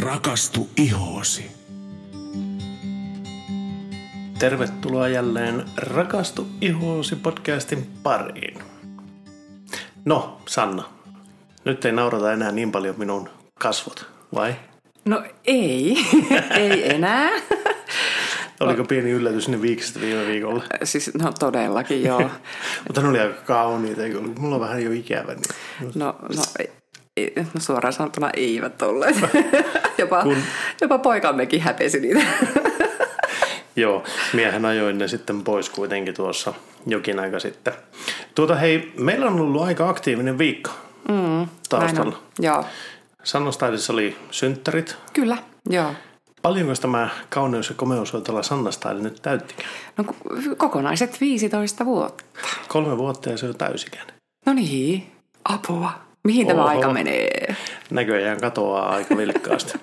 Rakastu ihoosi. Tervetuloa jälleen Rakastu ihoosi podcastin pariin. No, Sanna, nyt ei naurata enää niin paljon minun kasvot, vai? No ei, ei enää. Oliko pieni yllätys ne viiksestä viime viikolla? Siis no todellakin joo. Mutta ne oli aika kauniita, eikö ollut? Mulla on vähän jo ikävä. Niin... No, no, ei, no suoraan sanottuna eivät olleet. jopa, Kun... jopa poikammekin häpesi niitä. Joo, miehen ajoin ne sitten pois kuitenkin tuossa jokin aika sitten. Tuota hei, meillä on ollut aika aktiivinen viikko mm, taustalla. Joo. Sannostaidissa oli synttärit. Kyllä, joo. Paljonko tämä kauneus- ja komeushoitola Sannastaili nyt täyttikään? No kokonaiset 15 vuotta. Kolme vuotta ja se on täysikään. No niin, apua. Mihin Oho. tämä aika menee? Näköjään katoaa aika vilkkaasti.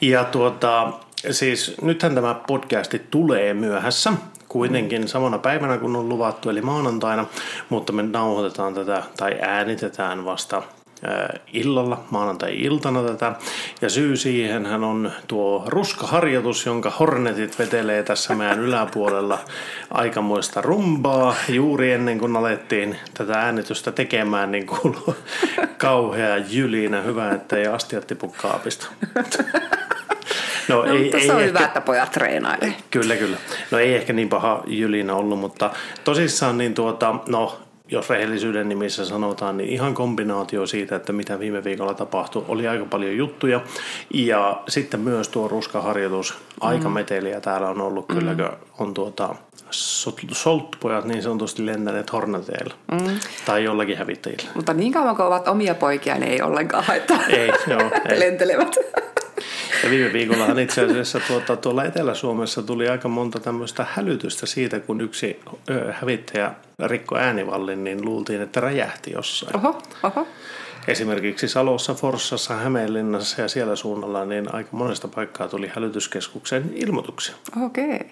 ja tuota, siis nythän tämä podcasti tulee myöhässä kuitenkin samana päivänä kun on luvattu, eli maanantaina, mutta me nauhoitetaan tätä tai äänitetään vasta illalla, maanantai-iltana tätä. Ja syy siihen hän on tuo ruskaharjoitus, jonka Hornetit vetelee tässä meidän yläpuolella aikamoista rumbaa. Juuri ennen kuin alettiin tätä äänitystä tekemään, niin kuuluu kauhea jylinä. Hyvä, että ei astiat tipu kaapista. No, no ei, ei se on ehkä, hyvä, että pojat treenailee. Kyllä, kyllä. No ei ehkä niin paha jylinä ollut, mutta tosissaan niin tuota, no jos rehellisyyden nimissä sanotaan, niin ihan kombinaatio siitä, että mitä viime viikolla tapahtui. Oli aika paljon juttuja ja sitten myös tuo ruskaharjoitus, aika mm. meteliä täällä on ollut mm. kyllä, on tuota, solttupojat niin sanotusti lentäneet hornateilla mm. tai jollakin hävittäjillä. Mutta niin kauan kuin ovat omia poikia, niin ei ollenkaan haittaa. Ei, joo, ei. Lentelevät. Ja viime viikollahan itse asiassa tuota, tuolla Etelä-Suomessa tuli aika monta tämmöistä hälytystä siitä, kun yksi ö, hävittäjä rikko äänivallin, niin luultiin, että räjähti jossain. Oho, oho. Esimerkiksi Salossa, Forssassa, Hämeenlinnassa ja siellä suunnalla, niin aika monesta paikkaa tuli hälytyskeskuksen ilmoituksia. Okei. Okay.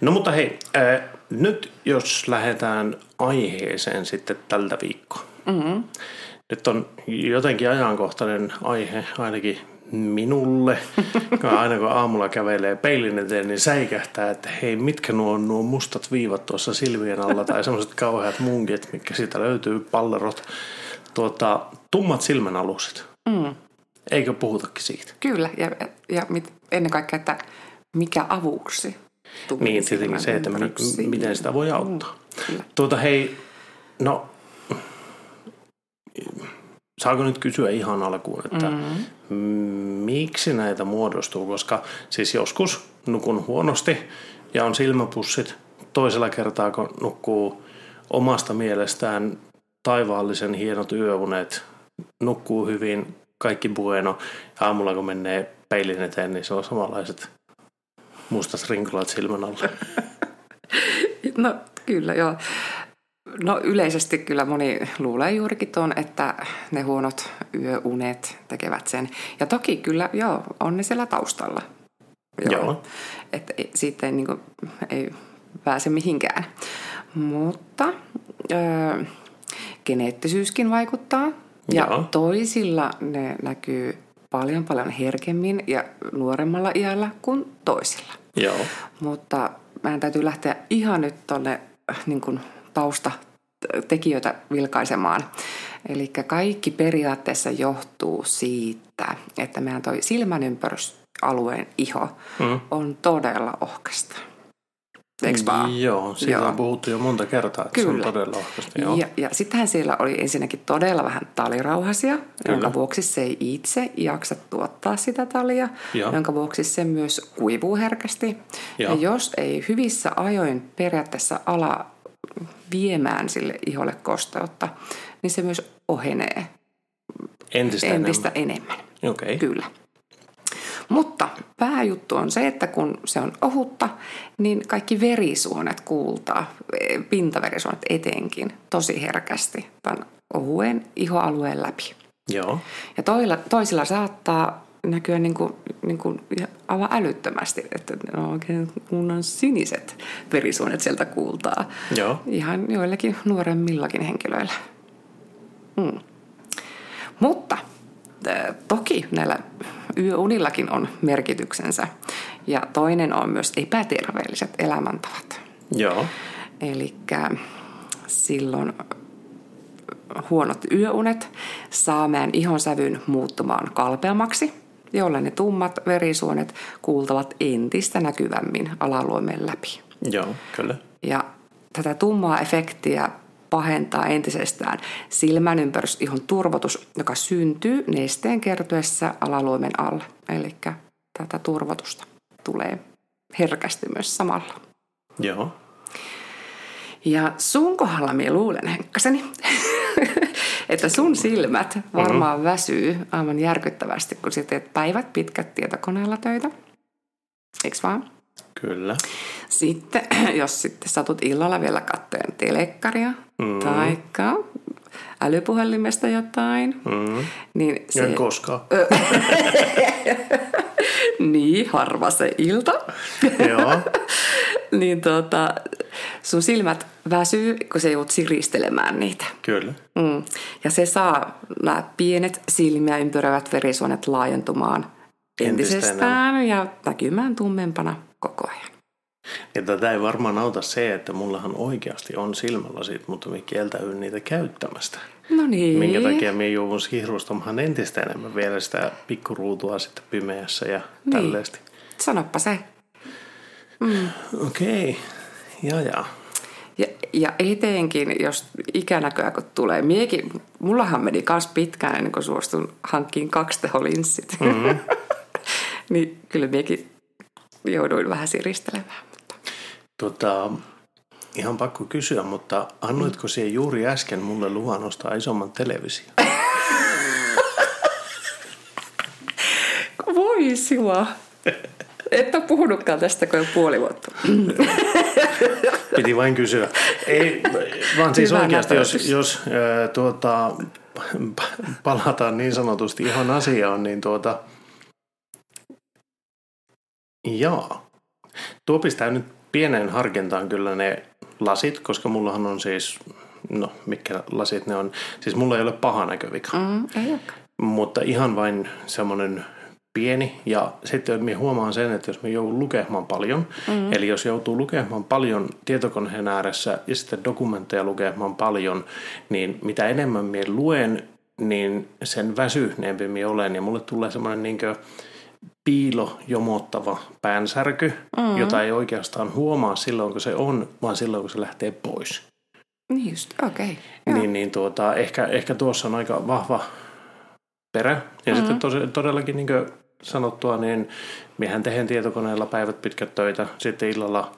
No mutta hei, äh, nyt jos lähdetään aiheeseen sitten tältä viikkoa. Mm-hmm. Nyt on jotenkin ajankohtainen aihe, ainakin minulle, aina kun aamulla kävelee peilin eteen, niin säikähtää, että hei, mitkä nuo on nuo mustat viivat tuossa silmien alla tai semmoiset kauheat munkit, mitkä siitä löytyy, pallerot, tuota, tummat silmänaluset. Mm. Eikö puhutakin siitä? Kyllä, ja, ja mit, ennen kaikkea, että mikä avuksi? Niin, tietenkin se, että mi, miten sitä voi auttaa. Mm, tuota, hei, no saako nyt kysyä ihan alkuun, että mm-hmm. miksi näitä muodostuu, koska siis joskus nukun huonosti ja on silmäpussit, toisella kertaa kun nukkuu omasta mielestään taivaallisen hienot yöunet, nukkuu hyvin, kaikki bueno, ja aamulla kun menee peilin eteen, niin se on samanlaiset mustat rinkulat silmän alla. No kyllä, joo. No yleisesti kyllä moni luulee juurikin tuon, että ne huonot yöunet tekevät sen. Ja toki kyllä, joo, on ne siellä taustalla. Joo. joo. Että siitä ei, niin kuin, ei pääse mihinkään. Mutta öö, geneettisyyskin vaikuttaa. Ja joo. toisilla ne näkyy paljon paljon herkemmin ja nuoremmalla iällä kuin toisilla. Joo. Mutta meidän täytyy lähteä ihan nyt tuonne niin kuin taustatekijöitä vilkaisemaan. Eli kaikki periaatteessa johtuu siitä, että meidän toi silmänympärysalueen iho mm. on todella ohkasta. Vaan? Joo, siitä joo. on puhuttu jo monta kertaa, että Kyllä. se on todella ohkasta. Joo. Ja, ja sittenhän siellä oli ensinnäkin todella vähän talirauhasia, Kyllä. jonka vuoksi se ei itse jaksa tuottaa sitä talia, joo. jonka vuoksi se myös kuivuu herkästi. Joo. Ja jos ei hyvissä ajoin periaatteessa ala viemään sille iholle kosteutta, niin se myös ohenee entistä, entistä enemmän. enemmän. Okay. Kyllä. Mutta pääjuttu on se, että kun se on ohutta, niin kaikki verisuonet kuultaa, pintaverisuonet etenkin, tosi herkästi tämän ohuen ihoalueen läpi. Joo. Ja toilla, toisilla saattaa näkyä niin kuin, niin kuin aivan älyttömästi, että ne on oikein kunnon siniset verisuonet sieltä kuultaa. Joo. Ihan joillekin nuoremmillakin henkilöillä. Hmm. Mutta toki näillä yöunillakin on merkityksensä. Ja toinen on myös epäterveelliset elämäntavat. Joo. Eli silloin huonot yöunet saa meidän ihon sävyn muuttumaan kalpeammaksi, jolloin ne tummat verisuonet kuultavat entistä näkyvämmin alaluomen läpi. Joo, kyllä. Ja tätä tummaa efektiä pahentaa entisestään silmän ihon turvotus, joka syntyy nesteen kertyessä alaluomen alle. Eli tätä turvotusta tulee herkästi myös samalla. Joo. Ja sun kohdalla minä luulen, Henkkaseni, että sun silmät varmaan mm-hmm. väsyy aivan järkyttävästi, kun sä teet päivät pitkät tietokoneella töitä. Eikö vaan? Kyllä. Sitten, jos sitten satut illalla vielä katteen telekkaria mm. tai älypuhelimesta jotain, mm. niin se... En koskaan. niin, harva se ilta. Joo. niin tota, sun silmät väsyy, kun se joudut siristelemään niitä. Kyllä. Mm. Ja se saa nämä pienet silmiä ympäröivät verisuonet laajentumaan entisestään, entisestään ja näkymään tummempana koko ajan. Ja tätä ei varmaan auta se, että mullahan oikeasti on silmälasit, mutta me kieltäydyn niitä käyttämästä. No niin. Minkä takia me joudun sihrustamaan entistä enemmän vielä sitä pikkuruutua sitten pimeässä ja niin. tälleesti. Sanoppa se. Mm. Okei, okay. ja ja. Ja, ja etenkin, jos ikänäköä kun tulee. Miekin, mullahan meni kas pitkään ennen kuin suostun hankkiin kaksi teholinssit. Mm-hmm. niin kyllä miekin jouduin vähän siristelemään. Mutta. Tota, ihan pakko kysyä, mutta annoitko siihen juuri äsken mulle luvan ostaa isomman televisio? Voi sua. Et ole puhunutkaan tästä kuin puoli vuotta. Piti vain kysyä. Ei, vaan siis Hyvä oikeasti, jos, jos äh, tuota, palataan niin sanotusti ihan asiaan, niin tuota, jaa. Tuo pistää nyt pieneen harkintaan kyllä ne lasit, koska mullahan on siis, no mikä lasit ne on, siis mulla ei ole paha näkövika. Mm, ei Mutta ihan vain semmoinen pieni. Ja sitten minä huomaan sen, että jos me joudun lukemaan paljon, mm. eli jos joutuu lukemaan paljon tietokoneen ääressä ja sitten dokumentteja lukemaan paljon, niin mitä enemmän minä luen, niin sen väsyneempi minä olen. Ja mulle tulee semmoinen niin piilo jomottava päänsärky, mm. jota ei oikeastaan huomaa silloin, kun se on, vaan silloin, kun se lähtee pois. Niin just, okei. Okay. Niin, niin tuota, ehkä, ehkä tuossa on aika vahva perä. Ja mm-hmm. sitten tos, todellakin niin sanottua, niin mehän tehen tietokoneella päivät pitkät töitä. Sitten illalla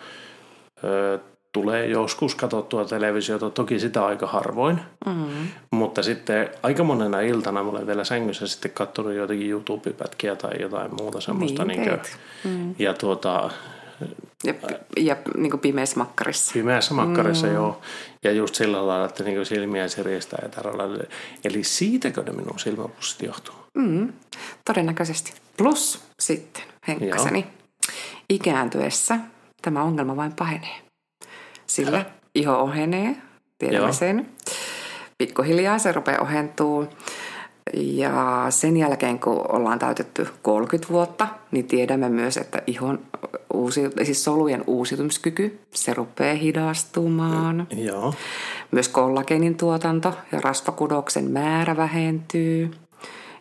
ö, tulee joskus katsottua televisiota, toki sitä aika harvoin. Mm-hmm. Mutta sitten aika monena iltana mä olen vielä sängyssä sitten katsonut joitakin YouTube-pätkiä tai jotain muuta semmoista. Niin, niin kuin, mm. Ja tuota, ja, ja niin kuin pimeässä makkarissa. Pimeässä makkarissa, mm. joo. Ja just sillä lailla, että niin silmiä siristää ja tällä Eli siitäkö ne minun silmäpussit johtuu? Mm. Todennäköisesti. Plus sitten, Henkkaseni, ikääntyessä tämä ongelma vain pahenee. Sillä iho ohenee, tiedämme Joo. sen. Pikkuhiljaa se rupeaa ohentuu. Ja sen jälkeen, kun ollaan täytetty 30 vuotta, niin tiedämme myös, että ihon uusi, siis solujen uusiutumiskyky, se rupeaa hidastumaan. Joo. Myös kollageenin tuotanto ja rasvakudoksen määrä vähentyy.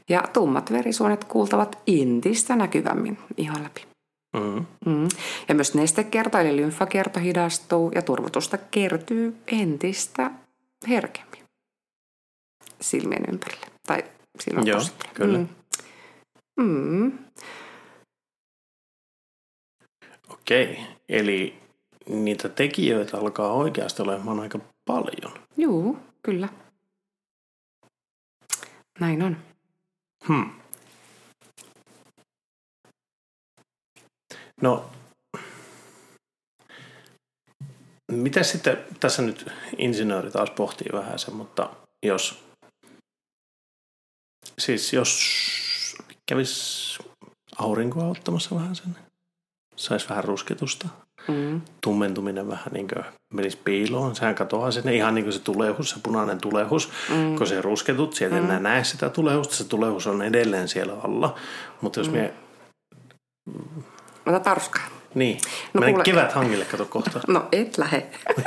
Ja tummat verisuonet kuultavat entistä näkyvämmin ihon läpi. Mm. Mm. Ja myös nestekierto eli lymfakierto hidastuu ja turvotusta kertyy entistä herkemmin silmien ympärille. Tai silloin Joo, kyllä. Mm. Mm. Okei, eli niitä tekijöitä alkaa oikeasti olemaan aika paljon. Joo, kyllä. Näin on. Hmm. No, mitä sitten, tässä nyt insinööri taas pohtii vähän sen, mutta jos, siis jos kävis aurinkoa ottamassa vähän sen, saisi vähän rusketusta, mm. tummentuminen vähän niin kuin menisi piiloon. Sehän katoaa sinne ihan niin kuin se tulehus, se punainen tulehus. Mm. Kun se rusketut, sieltä mm. enää näe sitä tulehusta. Se tulehus on edelleen siellä alla. Mutta jos mm. me... Ota tarskaa. Niin. No, Menen kuule... kevät hangille, kato kohta. No et lähe.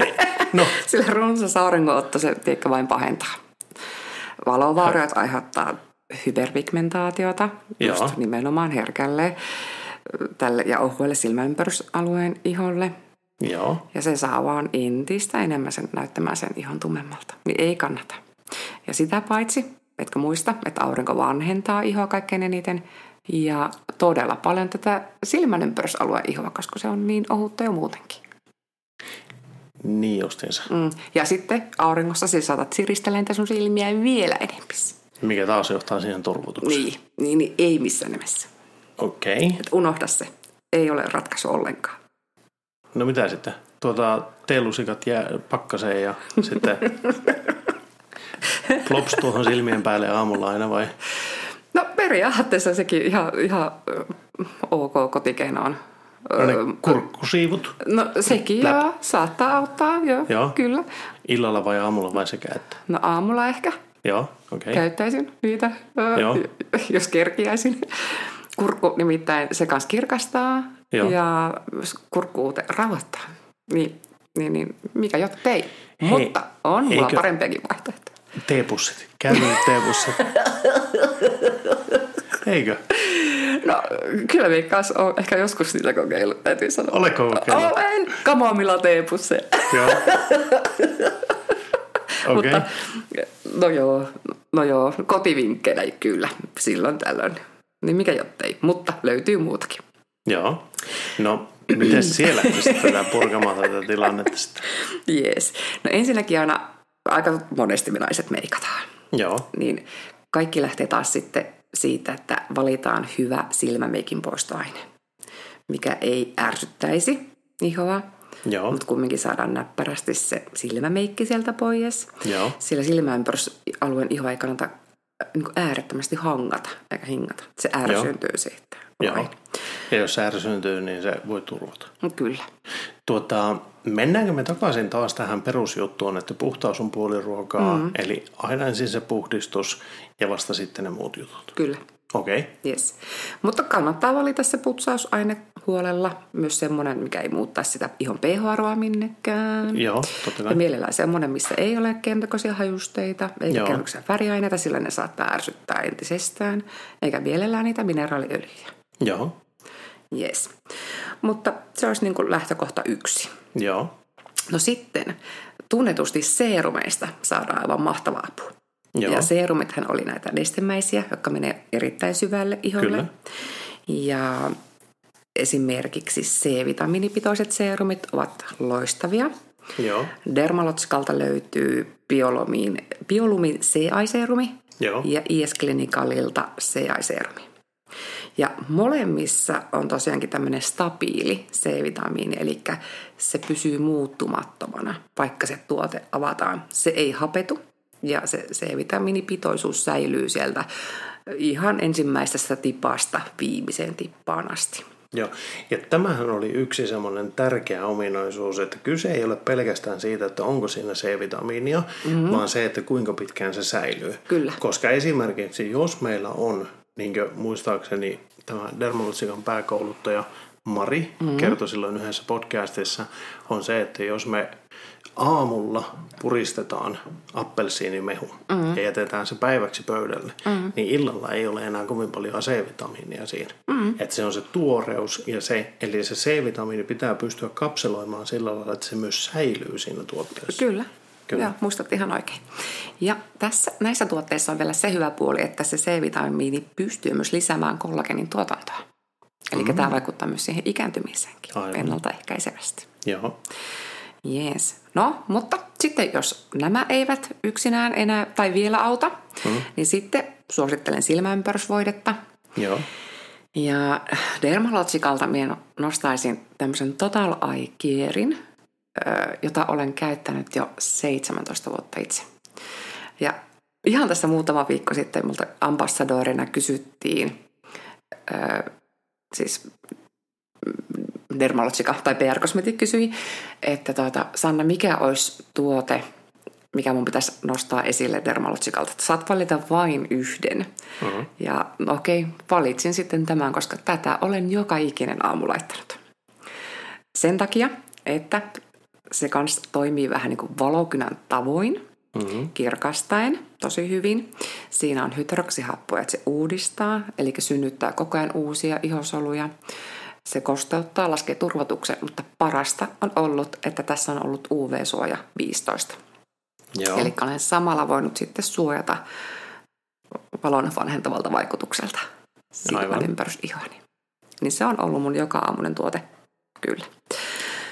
no. Sillä runsas auringonotto se tiedätkö, vain pahentaa. Valovauriot aiheuttaa hyperpigmentaatiota, just Joo. nimenomaan herkälle tälle ja ohuelle silmäympärysalueen iholle. Joo. Ja se saa vaan entistä enemmän sen näyttämään sen ihon tummemmalta. Niin ei kannata. Ja sitä paitsi, etkö muista, että aurinko vanhentaa ihoa kaikkein eniten ja todella paljon tätä silmänympärysalueen ihoa, koska se on niin ohutta jo muutenkin. Niin justiinsa. Mm. Ja sitten auringossa siis saatat siristellä sun silmiä vielä enemmän. Mikä taas johtaa siihen turvotukseen. Niin, niin, niin ei missään nimessä. Okei. Okay. unohda se. Ei ole ratkaisu ollenkaan. No mitä sitten? Tuota, teelusikat jää pakkaseen ja sitten plops tuohon silmien päälle aamulla aina vai? Periaatteessa sekin ihan, ihan ok kotikeino on. No ne kurkkusiivut? No sekin Läp. joo, saattaa auttaa, joo, joo, kyllä. Illalla vai aamulla vai sekä että? No aamulla ehkä. Joo, okei. Okay. Käyttäisin niitä, joo. jos kerkiäisin. Kurkku nimittäin se kanssa kirkastaa Joo. ja kurkkuute rauhoittaa. Niin, niin, niin mikä jo tei. Hei, Mutta on mulla eikö... parempiakin vaihtoehtoja. Teepussit. Käynyt teepussit. Eikö? No kyllä Mikkas on ehkä joskus niitä kokeillut, täytyy sanoa. Oleko kokeillut? Olen. Kamomilla teepusseja. Joo. okay. Mutta no joo, no joo, kotivinkkejä kyllä silloin tällöin. Niin mikä jottei, mutta löytyy muutakin. Joo. No, miten siellä pystytään purkamaan tätä tilannetta sitten? Jees. No ensinnäkin aina aika monesti me naiset meikataan. Joo. Niin kaikki lähtee taas sitten siitä, että valitaan hyvä silmämeikin poistoaine, mikä ei ärsyttäisi ihoa, Joo. mutta kumminkin saadaan näppärästi se silmämeikki sieltä pois. Joo. Sillä silmäympärösalueen iho ei kannata niin kuin äärettömästi hangata eikä hingata. Se ärsyntyy siitä. Joo. Ja jos se ärsyntyy, niin se voi turvata. No, kyllä. Tuota, mennäänkö me takaisin taas tähän perusjuttuun, että puhtaus on puoliruokaa, mm. eli aina ensin se puhdistus ja vasta sitten ne muut jutut. Kyllä. Okei. Okay. Yes. Mutta kannattaa valita se putsausaine huolella. Myös semmoinen, mikä ei muuttaa sitä ihon pH-arvoa minnekään. Joo, totta kai. Ja mielellään semmoinen, missä ei ole keinotekoisia hajusteita, eikä kerroksia väriaineita, sillä ne saattaa ärsyttää entisestään. Eikä mielellään niitä mineraaliöljyjä. Joo. Yes. Mutta se olisi niin kuin lähtökohta yksi. Joo. No sitten, tunnetusti seerumeista saadaan aivan mahtava apu. Joo. Ja seerumithan oli näitä nestemäisiä, jotka menee erittäin syvälle iholle. Kyllä. Ja esimerkiksi C-vitamiinipitoiset seerumit ovat loistavia. Joo. Dermalotskalta löytyy biolumin, biolumin C-aiseerumi Joo. ja IS Clinicalilta C-aiseerumi. Ja molemmissa on tosiaankin tämmöinen stabiili C-vitamiini, eli se pysyy muuttumattomana, vaikka se tuote avataan. Se ei hapetu ja se C-vitamiinipitoisuus säilyy sieltä ihan ensimmäisestä tipasta viimeiseen tippaan asti. Joo, ja tämähän oli yksi semmoinen tärkeä ominaisuus, että kyse ei ole pelkästään siitä, että onko siinä C-vitamiinia, mm-hmm. vaan se, että kuinka pitkään se säilyy. Kyllä. Koska esimerkiksi jos meillä on, niin kuin muistaakseni tämä dermalotsikan pääkouluttaja Mari mm-hmm. kertoi silloin yhdessä podcastissa, on se, että jos me aamulla puristetaan appelsiinimehu mm-hmm. ja jätetään se päiväksi pöydälle, mm-hmm. niin illalla ei ole enää kovin paljon C-vitamiinia siinä. Mm-hmm. Että se on se tuoreus ja se, eli se C-vitamiini pitää pystyä kapseloimaan sillä lailla, että se myös säilyy siinä tuotteessa. Kyllä. Kyllä. Joo, muistat ihan oikein. Ja tässä, näissä tuotteissa on vielä se hyvä puoli, että se C-vitamiini pystyy myös lisäämään kollagenin tuotantoa. Eli mm-hmm. tämä vaikuttaa myös siihen ikääntymiseenkin Aivan. ennaltaehkäisevästi. Joo. Jees. No, mutta sitten jos nämä eivät yksinään enää tai vielä auta, mm. niin sitten suosittelen silmäympärysvoidetta. Joo. Ja Dermalogikalta minä nostaisin tämmöisen Total Eye jota olen käyttänyt jo 17 vuotta itse. Ja ihan tässä muutama viikko sitten multa ambassadorina kysyttiin, siis Dermalogica tai PR Cosmetic kysyi, että tuota, Sanna, mikä olisi tuote, mikä mun pitäisi nostaa esille Dermalogicalta. Saat valita vain yhden. Uh-huh. Ja okei, okay, valitsin sitten tämän, koska tätä olen joka ikinen aamu laittanut. Sen takia, että se kanssa toimii vähän niin kuin valokynän tavoin, mm-hmm. kirkastaen tosi hyvin. Siinä on hydroksihappoja, että se uudistaa, eli synnyttää koko ajan uusia ihosoluja. Se kosteuttaa, laskee turvatuksen, mutta parasta on ollut, että tässä on ollut UV-suoja 15. Joo. Eli olen samalla voinut sitten suojata valon vanhentavalta vaikutukselta silmän ihoni. Niin se on ollut mun joka aamunen tuote, kyllä.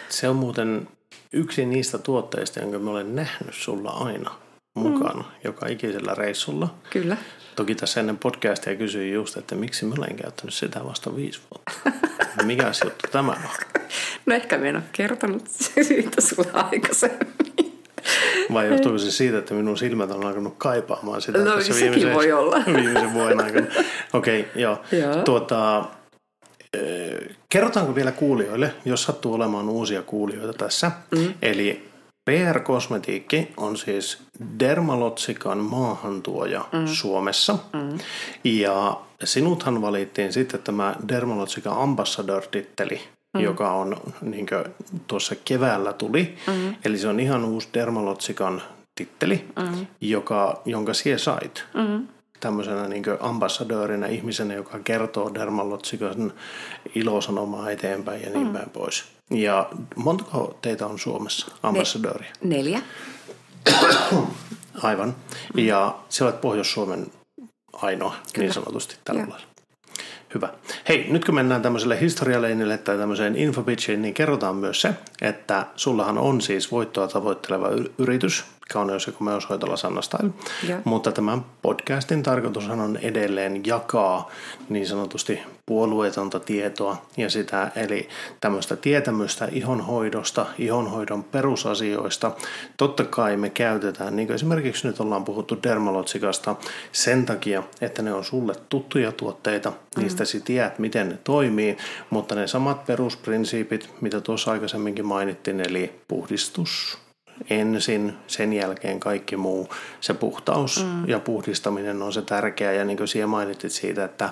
Se on muuten yksi niistä tuotteista, jonka mä olen nähnyt sulla aina mukana, mm. joka ikisellä reissulla. Kyllä. Toki tässä ennen podcastia kysyin just, että miksi mä olen käyttänyt sitä vasta viisi vuotta. Mikä juttu tämä on? No ehkä mä en ole kertonut siitä sulla aikaisemmin. Vai johtuuko se siitä, että minun silmät on alkanut kaipaamaan sitä? No sekin voi olla. Viimeisen vuoden aikana. Okei, okay, joo. joo. Tuota, Kerrotaanko vielä kuulijoille, jos sattuu olemaan uusia kuulijoita tässä. Mm. Eli PR Kosmetiikki on siis Dermalotsikan maahantuoja mm. Suomessa. Mm. Ja sinuthan valittiin sitten tämä Dermalotsikan Ambassador-titteli, mm. joka on niin tuossa keväällä tuli. Mm. Eli se on ihan uusi Dermalotsikan titteli, mm. joka, jonka sie sait. Mm tämmöisenä niin ambassadöörinä, ihmisenä, joka kertoo dermalotsikon ilosanomaa eteenpäin ja niin mm. päin pois. Ja montako teitä on Suomessa ambassadööriä? Ne- neljä. Aivan. Mm. Ja se olet Pohjois-Suomen ainoa Kyllä. niin sanotusti tällä lailla. Hyvä. Hei, nyt kun mennään tämmöiselle historialeinille tai tämmöiseen infobitchiin, niin kerrotaan myös se, että sullahan on siis voittoa tavoitteleva yritys, kauneus- ja komeushoitola Sanna Style. Mutta tämän podcastin tarkoitushan on edelleen jakaa niin sanotusti puolueetonta tietoa ja sitä, eli tämmöistä tietämystä ihonhoidosta, ihonhoidon perusasioista. Totta kai me käytetään, niin kuin esimerkiksi nyt ollaan puhuttu dermalotsikasta sen takia, että ne on sulle tuttuja tuotteita, mm. niistä sä tiedät, miten ne toimii, mutta ne samat perusprinsiipit, mitä tuossa aikaisemminkin mainittiin, eli puhdistus, ensin, sen jälkeen kaikki muu, se puhtaus mm. ja puhdistaminen on se tärkeä. Ja niin kuin siellä mainitsit siitä, että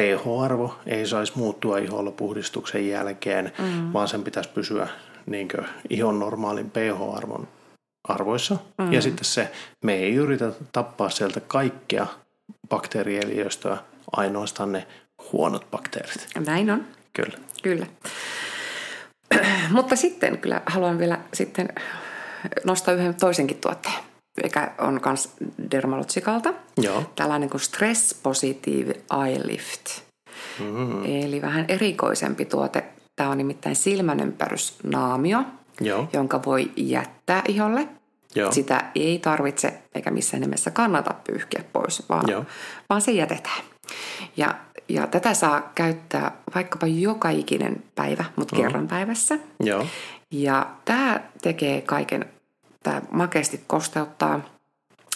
pH-arvo ei saisi muuttua iholla puhdistuksen jälkeen, mm. vaan sen pitäisi pysyä niin ihon normaalin pH-arvon arvoissa. Mm. Ja sitten se, me ei yritä tappaa sieltä kaikkea bakteerieliöstöä, ainoastaan ne huonot bakteerit. Näin on. Kyllä. Kyllä. Mutta sitten kyllä haluan vielä sitten nostaa yhden toisenkin tuotteen, mikä on myös Dermalogikalta. Joo. Tällainen kuin Stress Positive Eye Lift. Mm. Eli vähän erikoisempi tuote. Tämä on nimittäin silmänympärysnaamio, Joo. jonka voi jättää iholle. Joo. Sitä ei tarvitse eikä missään nimessä kannata pyyhkiä pois, vaan, Joo. vaan se jätetään. Ja, ja tätä saa käyttää vaikkapa joka ikinen päivä, mutta mm. kerran päivässä. Joo. Ja tämä tekee kaiken, tämä makeasti kosteuttaa,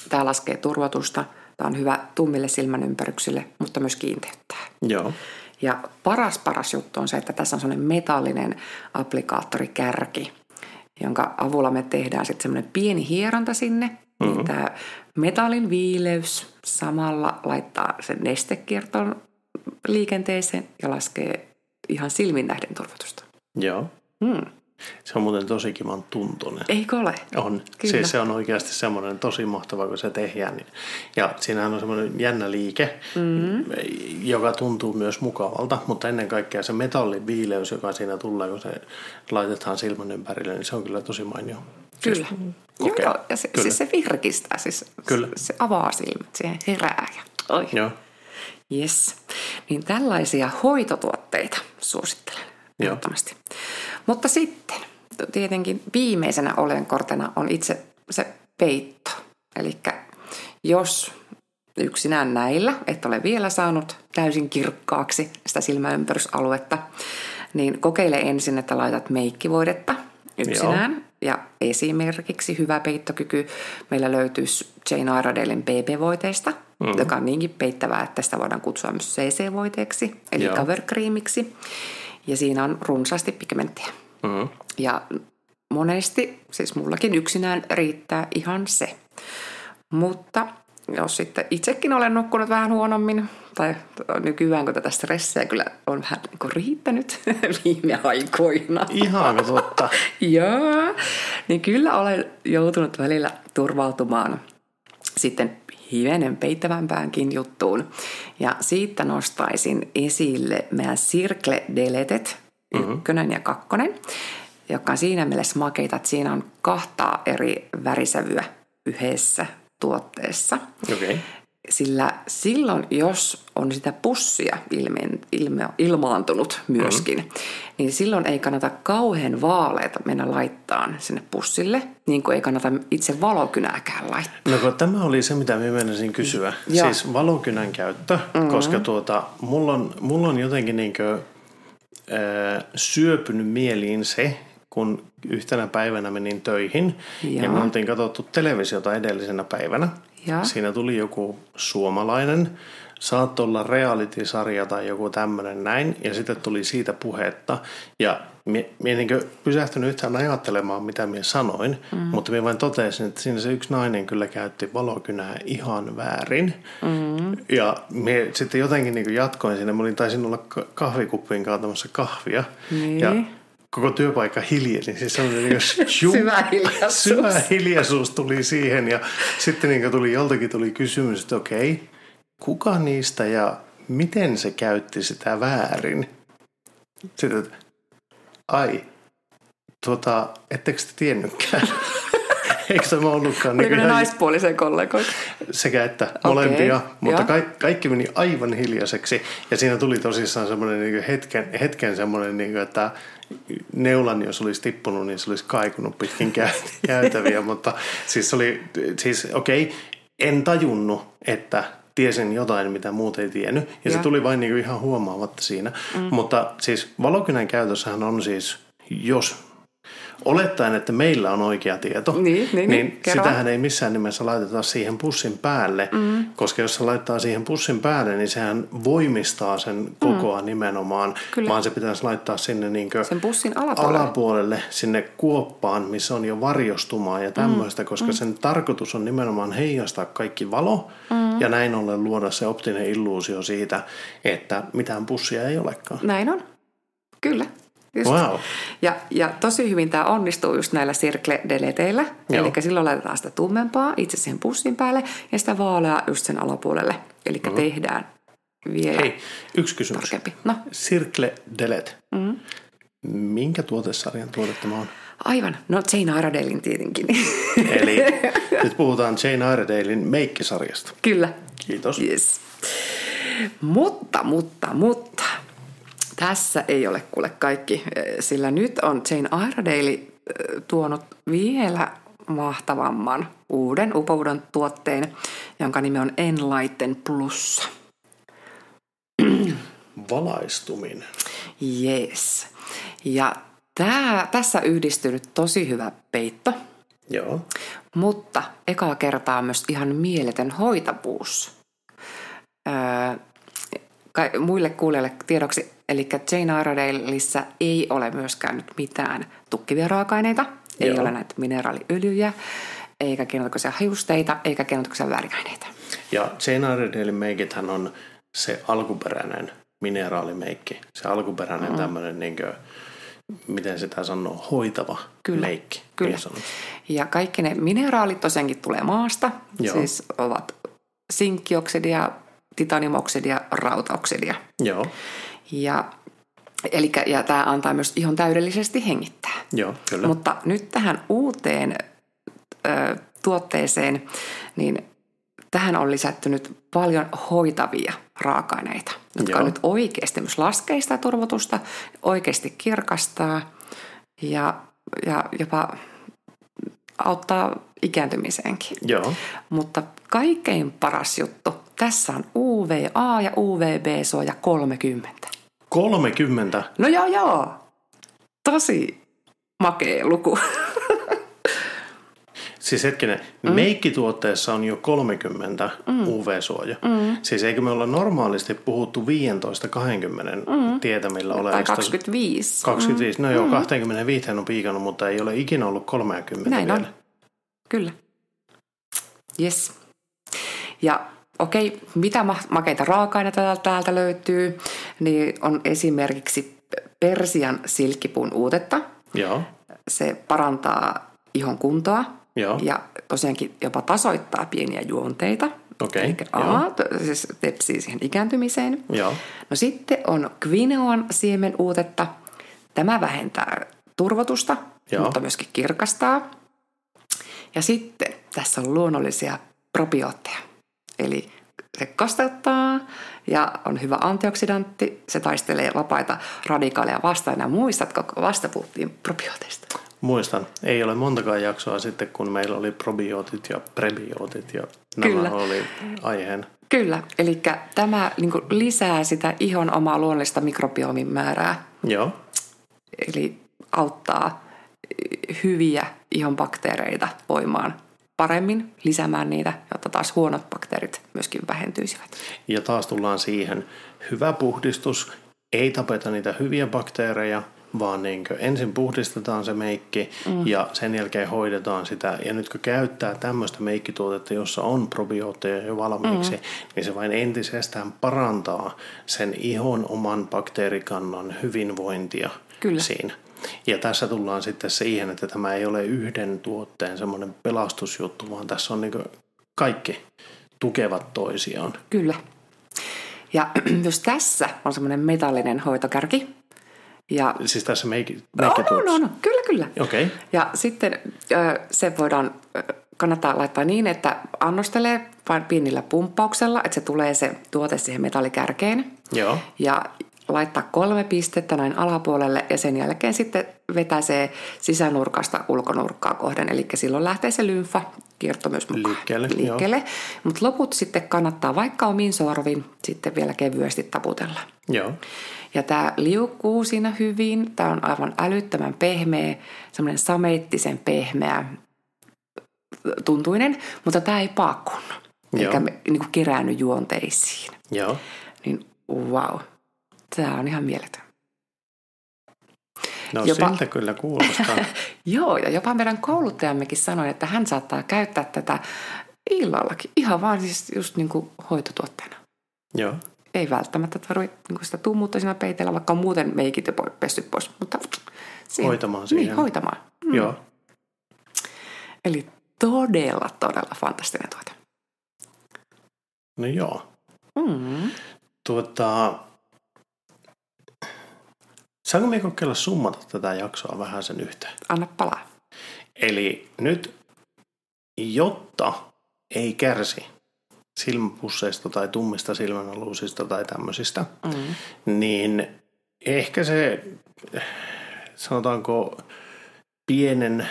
tämä laskee turvatusta, tämä on hyvä tummille silmänympäryksille, mutta myös kiinteyttää. Joo. Ja paras paras juttu on se, että tässä on sellainen metallinen applikaattorikärki, jonka avulla me tehdään sitten semmoinen pieni hieronta sinne. Niin mm-hmm. Niin tämä metallin viileys samalla laittaa sen nestekierton liikenteeseen ja laskee ihan silmin nähden turvatusta. Joo. Mm. Se on muuten tosi kivan tuntunen. Eikö ole? On. Kyllä. Siis se on oikeasti semmoinen tosi mahtava, kun se tehdään. Ja siinähän on semmoinen jännä liike, mm-hmm. joka tuntuu myös mukavalta, mutta ennen kaikkea se metalliviileys, joka siinä tulee, kun se laitetaan silmän ympärille, niin se on kyllä tosi mainio. Kyllä. Siis, Joo, ja se, kyllä. Siis se virkistää, siis kyllä. se avaa silmät, siihen herää. Ja, oi. Joo. Yes. Niin tällaisia hoitotuotteita suosittelen ehdottomasti. Mutta sitten tietenkin viimeisenä olenkortena on itse se peitto. Eli jos yksinään näillä et ole vielä saanut täysin kirkkaaksi sitä silmäympärysaluetta, niin kokeile ensin, että laitat meikkivoidetta yksinään. Joo. Ja esimerkiksi hyvä peittokyky meillä löytyisi Jane Iredalein BB-voiteista, mm. joka on niinkin peittävää, että sitä voidaan kutsua myös CC-voiteeksi, eli Joo. cover creamiksi. Ja siinä on runsaasti pigmenttiä. Mm-hmm. Ja monesti, siis mullakin yksinään riittää ihan se. Mutta jos sitten itsekin olen nukkunut vähän huonommin, tai nykyään kun tätä stressiä kyllä on vähän niin kuin riittänyt viime aikoina. Ihan totta. Joo, niin kyllä olen joutunut välillä turvautumaan sitten hivenen peittävämpäänkin juttuun. Ja siitä nostaisin esille meidän Circle Deletet, mm-hmm. ykkönen ja kakkonen, joka on siinä mielessä makeita, että siinä on kahta eri värisävyä yhdessä tuotteessa. Okay. Sillä silloin, jos on sitä pussia ilme, ilme, ilmaantunut myöskin, mm-hmm. niin silloin ei kannata kauhean vaaleita mennä laittaa sinne pussille, niin kuin ei kannata itse valokynääkään laittaa. No kun tämä oli se, mitä minä menisin kysyä. Mm. Siis valokynän käyttö, mm-hmm. koska tuota, mulla, on, mulla on jotenkin niin kuin, äh, syöpynyt mieliin se, kun yhtenä päivänä menin töihin ja, ja me oltiin katsottu televisiota edellisenä päivänä. Ja. Siinä tuli joku suomalainen, saattoi olla reality-sarja tai joku tämmöinen näin, ja sitten tuli siitä puhetta. Ja minä niin pysähtynyt yhtään ajattelemaan, mitä minä sanoin, mm. mutta minä vain totesin, että siinä se yksi nainen kyllä käytti valokynää ihan väärin. Mm. Ja minä sitten jotenkin niin jatkoin siinä, mä olin taisin olla kahvikuppiin kaatamassa kahvia. Niin. Ja koko työpaikka hiljeni. Siis niin syvä, hiljaisuus. syvä hiljaisuus tuli siihen ja sitten niin tuli joltakin tuli kysymys, että okei, kuka niistä ja miten se käytti sitä väärin? Sitten, että ai, tuota, ettekö te tiennytkään? Eikö tämä ollutkaan? Oliko niin ne naispuolisen kollegoita? Sekä että molempia, okay. mutta ka- kaikki meni aivan hiljaiseksi. Ja siinä tuli tosissaan semmoinen niin hetken, hetken semmoinen, niin kuin, että neulan, jos olisi tippunut, niin se olisi kaikunut pitkin käytäviä. mutta siis oli, siis okei, okay, en tajunnut, että tiesin jotain, mitä muut ei tiennyt. Ja, ja. se tuli vain niin ihan huomaamatta siinä. Mm. Mutta siis valokynän käytössähän on siis, jos olettaen, että meillä on oikea tieto, niin, niin, niin sitähän ei missään nimessä laiteta siihen pussin päälle, mm. koska jos se laittaa siihen pussin päälle, niin sehän voimistaa sen kokoa mm. nimenomaan, Kyllä. vaan se pitäisi laittaa sinne niin sen pussin alapuolelle. alapuolelle, sinne kuoppaan, missä on jo varjostumaa ja tämmöistä, mm. koska mm. sen tarkoitus on nimenomaan heijastaa kaikki valo mm. ja näin ollen luoda se optinen illuusio siitä, että mitään pussia ei olekaan. Näin on. Kyllä. Just. Wow. Ja, ja tosi hyvin tämä onnistuu just näillä circle-deleteillä. Eli silloin laitetaan sitä tummempaa itse siihen pussin päälle ja sitä vaaleaa just sen alapuolelle. Eli mm-hmm. tehdään vielä Hei, yksi kysymys. Tarkempi. No. Circle Delete. Mm-hmm. Minkä tuotesarjan tuote tämä on? Aivan. No Jane Iredalein tietenkin. Eli nyt puhutaan Jane Iredalein meikkisarjasta. Kyllä. Kiitos. Yes. Mutta, mutta, mutta tässä ei ole kuule kaikki, sillä nyt on Jane Iredale tuonut vielä mahtavamman uuden upoudon tuotteen, jonka nimi on Enlighten Plus. Valaistuminen. Yes. Ja tää, tässä yhdistynyt tosi hyvä peitto. Joo. Mutta ekaa kertaa myös ihan mieletön hoitavuus. Öö, muille kuulijoille tiedoksi, eli Jane Iredaleissa ei ole myöskään nyt mitään tukkivia raaka-aineita, ei Joo. ole näitä mineraaliöljyjä, eikä keinotekoisia hiusteita, eikä keinotekoisia väriaineita. Ja Jane Iredalein meikithän on se alkuperäinen mineraalimeikki, se alkuperäinen mm. tämmöinen niin kuin, miten sitä sanoo, hoitava kyllä, meikki. Kyllä. Ja kaikki ne mineraalit tosiaankin tulee maasta, Joo. siis ovat sinkkioksidia, titaniumoksidia, rautaoksidia. Joo. Ja, eli, ja tämä antaa myös ihan täydellisesti hengittää. Joo, kyllä. Mutta nyt tähän uuteen ö, tuotteeseen, niin tähän on lisätty nyt paljon hoitavia raaka-aineita, jotka Joo. on nyt oikeasti myös laskee sitä turvotusta, oikeasti kirkastaa ja, ja jopa auttaa ikääntymiseenkin. Joo. Mutta kaikkein paras juttu, tässä on UVA ja UVB-suoja 30. 30? No joo joo. Tosi makea luku. Siis hetkinen, mm. meikkituotteessa on jo 30 mm. UV-suoja. Mm. Siis eikö me olla normaalisti puhuttu 15-20 mm. tietämillä olevista? Tai 25. 25, mm. no joo, mm. 25 on piikannut, mutta ei ole ikinä ollut 30 Näin vielä. on. Kyllä. Yes. Ja okei, okay, mitä makeita raaka-aineita täältä löytyy, niin on esimerkiksi Persian silkkipuun uutetta. Joo. Se parantaa ihon kuntoa Joo. ja tosiaankin jopa tasoittaa pieniä juonteita. Okei, A, siis tepsii siihen ikääntymiseen. Joo. No sitten on quinoan siemen uutetta. Tämä vähentää turvotusta, Joo. mutta myöskin kirkastaa. Ja sitten tässä on luonnollisia probiootteja. Eli se kasteuttaa ja on hyvä antioksidantti. Se taistelee vapaita radikaaleja vastaan. Ja muistatko, kun vasta puhuttiin probiooteista? Muistan. Ei ole montakaan jaksoa sitten, kun meillä oli probiootit ja prebiootit ja nämä Kyllä. oli aiheen. Kyllä, eli tämä niin lisää sitä ihon omaa luonnollista mikrobiomin määrää. Joo. Eli auttaa hyviä ihon bakteereita voimaan paremmin lisäämään niitä, jotta taas huonot bakteerit myöskin vähentyisivät. Ja taas tullaan siihen, hyvä puhdistus, ei tapeta niitä hyviä bakteereja, vaan niin ensin puhdistetaan se meikki mm. ja sen jälkeen hoidetaan sitä. Ja nyt kun käyttää tämmöistä meikkituotetta, jossa on probiootteja jo valmiiksi, mm. niin se vain entisestään parantaa sen ihon oman bakteerikannan hyvinvointia Kyllä. siinä. Ja tässä tullaan sitten siihen, että tämä ei ole yhden tuotteen semmoinen pelastusjuttu, vaan tässä on niin kaikki tukevat toisiaan. Kyllä. Ja myös tässä on semmoinen metallinen hoitokärki. Ja, siis tässä make, make no, no, no, no, kyllä, kyllä. Okay. Ja sitten se voidaan, kannattaa laittaa niin, että annostelee vain pienillä pumppauksella, että se tulee se tuote siihen metallikärkeen. Joo. Ja laittaa kolme pistettä näin alapuolelle ja sen jälkeen sitten vetäsee sisänurkasta ulkonurkkaa kohden. Eli silloin lähtee se lymfa kierto myös mukaan liikkeelle. liikkeelle. Mutta loput sitten kannattaa vaikka omin sorvin sitten vielä kevyesti taputella. Joo. Ja tämä liukkuu siinä hyvin. Tämä on aivan älyttömän pehmeä, semmoinen sameettisen pehmeä tuntuinen, mutta tämä ei paakkunut. Eli niin keräänny juonteisiin. Joo. Niin wow. Tämä on ihan mieletön. No jopa, siltä kyllä kuulostaa. joo, ja jopa meidän kouluttajammekin sanoi, että hän saattaa käyttää tätä illallakin. Ihan vaan siis just niin kuin hoitotuotteena. Joo. Ei välttämättä tarvitse niin sitä tummutta siinä peitellä, vaikka on muuten meikit jo pesty pois. Mutta siihen, hoitamaan siihen. Niin, hoitamaan. Mm. Joo. Eli todella, todella fantastinen tuote. No joo. Mm. Tuota, Saanko me kokeilla summata tätä jaksoa vähän sen yhteen? Anna palaa. Eli nyt, jotta ei kärsi silmäpusseista tai tummista silmänaluusista tai tämmöisistä, mm. niin ehkä se, sanotaanko, pienen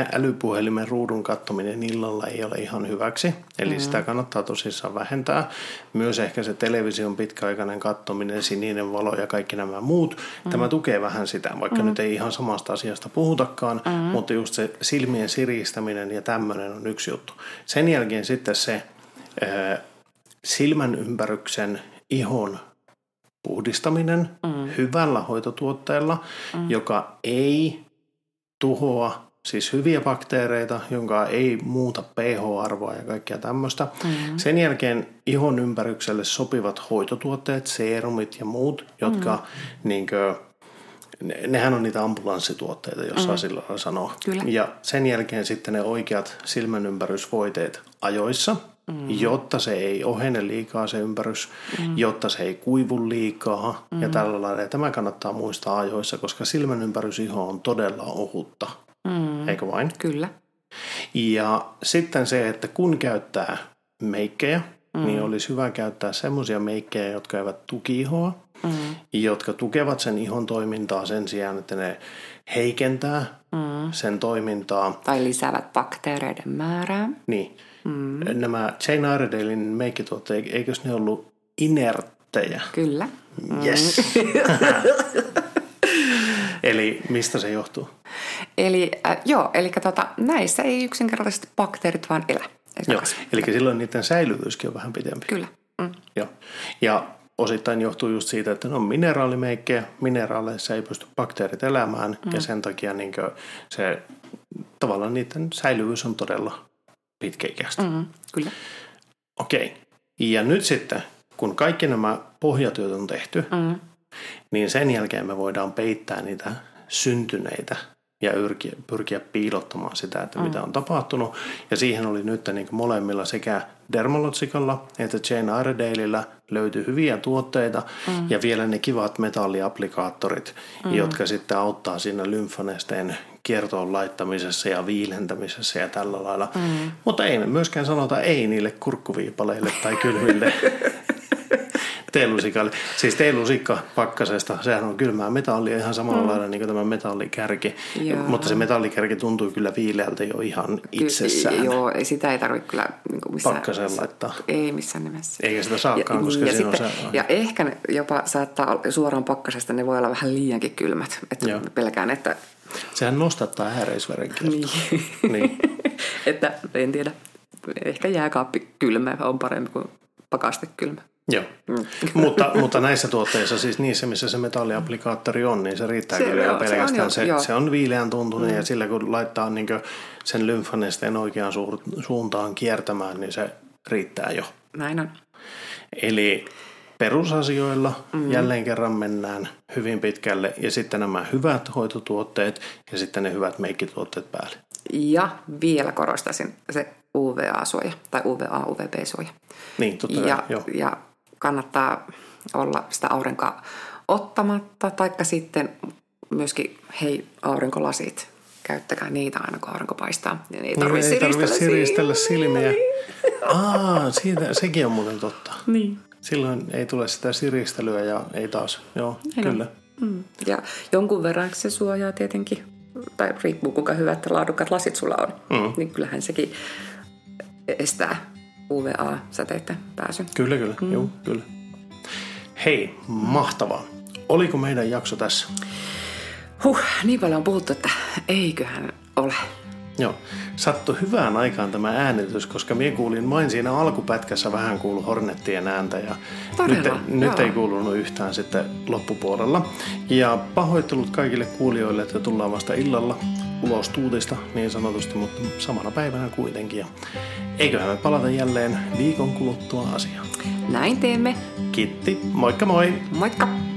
älypuhelimen ruudun kattominen illalla ei ole ihan hyväksi. Eli mm. sitä kannattaa tosissaan vähentää. Myös ehkä se television pitkäaikainen kattominen, sininen valo ja kaikki nämä muut. Mm. Tämä tukee vähän sitä, vaikka mm. nyt ei ihan samasta asiasta puhutakaan, mm. mutta just se silmien siristäminen ja tämmöinen on yksi juttu. Sen jälkeen sitten se äh, silmän ympäryksen ihon puhdistaminen mm. hyvällä hoitotuotteella, mm. joka ei tuhoa siis hyviä bakteereita, jonka ei muuta pH-arvoa ja kaikkea tämmöistä. Mm-hmm. Sen jälkeen ihon ympärykselle sopivat hoitotuotteet, seerumit ja muut, jotka mm-hmm. niinkö, nehän on niitä ambulanssituotteita, jos mm-hmm. saa sillä sanoa. Kyllä. Ja sen jälkeen sitten ne oikeat silmänympärysvoiteet ajoissa, mm. jotta se ei ohene liikaa se ympärys, mm. jotta se ei kuivu liikaa mm. ja tällä lailla. Ja tämä kannattaa muistaa ajoissa, koska silmän ympärysiho on todella ohutta. Mm. Eikö vain? Kyllä. Ja sitten se, että kun käyttää meikkejä, mm. niin olisi hyvä käyttää semmoisia meikkejä, jotka eivät tuki ihoa, mm. jotka tukevat sen ihon toimintaa sen sijaan, että ne heikentää mm. sen toimintaa. Tai lisäävät bakteereiden määrää. Niin. Mm. Nämä Jane Iredalein meikkituotteet, eikös ne ollut inerttejä? Kyllä. Yes. eli mistä se johtuu? Eli äh, joo, eli tota, näissä ei yksinkertaisesti bakteerit vaan elä. Joo, eli silloin niiden säilyvyyskin on vähän pidempi. Kyllä. Mm. Joo. Ja osittain johtuu just siitä, että ne on mineraalimeikkejä, mineraaleissa ei pysty bakteerit elämään mm. ja sen takia niin se tavallaan niiden säilyvyys on todella pitkäikäistä. Mm, kyllä. Okei. Ja nyt sitten, kun kaikki nämä pohjatyöt on tehty, mm. Niin sen jälkeen me voidaan peittää niitä syntyneitä ja yrkiä, pyrkiä piilottamaan sitä, että mm. mitä on tapahtunut. Ja siihen oli nyt niin molemmilla sekä Dermalogicalla että Jane Iredaleillä löytyi hyviä tuotteita mm. ja vielä ne kivat metalliaplikaattorit, mm. jotka sitten auttaa siinä lymfanesteen kiertoon laittamisessa ja viilentämisessä ja tällä lailla. Mm. Mutta ei me myöskään sanota ei niille kurkkuviipaleille tai kylmille teelusikalle. Siis teelusikka pakkasesta, sehän on kylmää metallia ihan samalla mm. lailla niin kuin tämä metallikärki. Joo. Mutta se metallikärki tuntuu kyllä viileältä jo ihan itsessään. Ky- joo, sitä ei tarvitse kyllä niin missään, Pakkaseen laittaa. Ei missään nimessä. Eikä sitä saakaan, ja, koska ja, siinä sitten, on se... Ja ehkä ne jopa saattaa suoraan pakkasesta, ne voi olla vähän liiankin kylmät. Että joo. pelkään, että... Sehän nostattaa ääreisverenkiertoa. Niin. niin. että en tiedä. Ehkä jääkaappi kylmä on parempi kuin pakaste kylmä. Joo, mm. mutta, mutta näissä tuotteissa, siis niissä missä se metalliaplikaattori on, niin se riittää se, kyllä jo pelkästään. Se on, jo, se, se on viileän tuntunen mm. ja sillä kun laittaa niin sen lymfanesteen oikeaan suuntaan kiertämään, niin se riittää jo. Näin on. Eli perusasioilla mm. jälleen kerran mennään hyvin pitkälle ja sitten nämä hyvät hoitotuotteet ja sitten ne hyvät meikkituotteet päälle. Ja vielä korostaisin se UVA-suoja tai UVA-UVB-suoja. Niin, totta ja, joo. ja kannattaa olla sitä aurinkoa ottamatta, taikka sitten myöskin hei aurinkolasit, käyttäkää niitä aina kun aurinko paistaa. Niin ei tarvitse niin, siristellä, siristellä silmiä. Aa, siitä, sekin on muuten totta. Niin. Silloin ei tule sitä siristelyä ja ei taas, joo, ei kyllä. Mm. Ja jonkun verran se suojaa tietenkin, tai riippuu kuinka hyvät ja laadukkaat lasit sulla on, mm. niin kyllähän sekin estää UVA-säteiden pääsyn. Kyllä, kyllä. Mm. Joo, kyllä. Hei, mahtavaa. Oliko meidän jakso tässä? Huh, niin paljon on puhuttu, että eiköhän ole. Joo, sattu hyvään aikaan tämä äänitys, koska minä kuulin vain siinä alkupätkässä vähän kuulu Hornettien ääntä ja Todella, nyt, nyt ei kuulunut yhtään sitten loppupuolella. Ja pahoittelut kaikille kuulijoille, että tullaan vasta illalla ulos tuutista niin sanotusti, mutta samana päivänä kuitenkin. Ja eiköhän me palata jälleen viikon kuluttua asiaan. Näin teemme. Kitti, moikka moi! Moikka!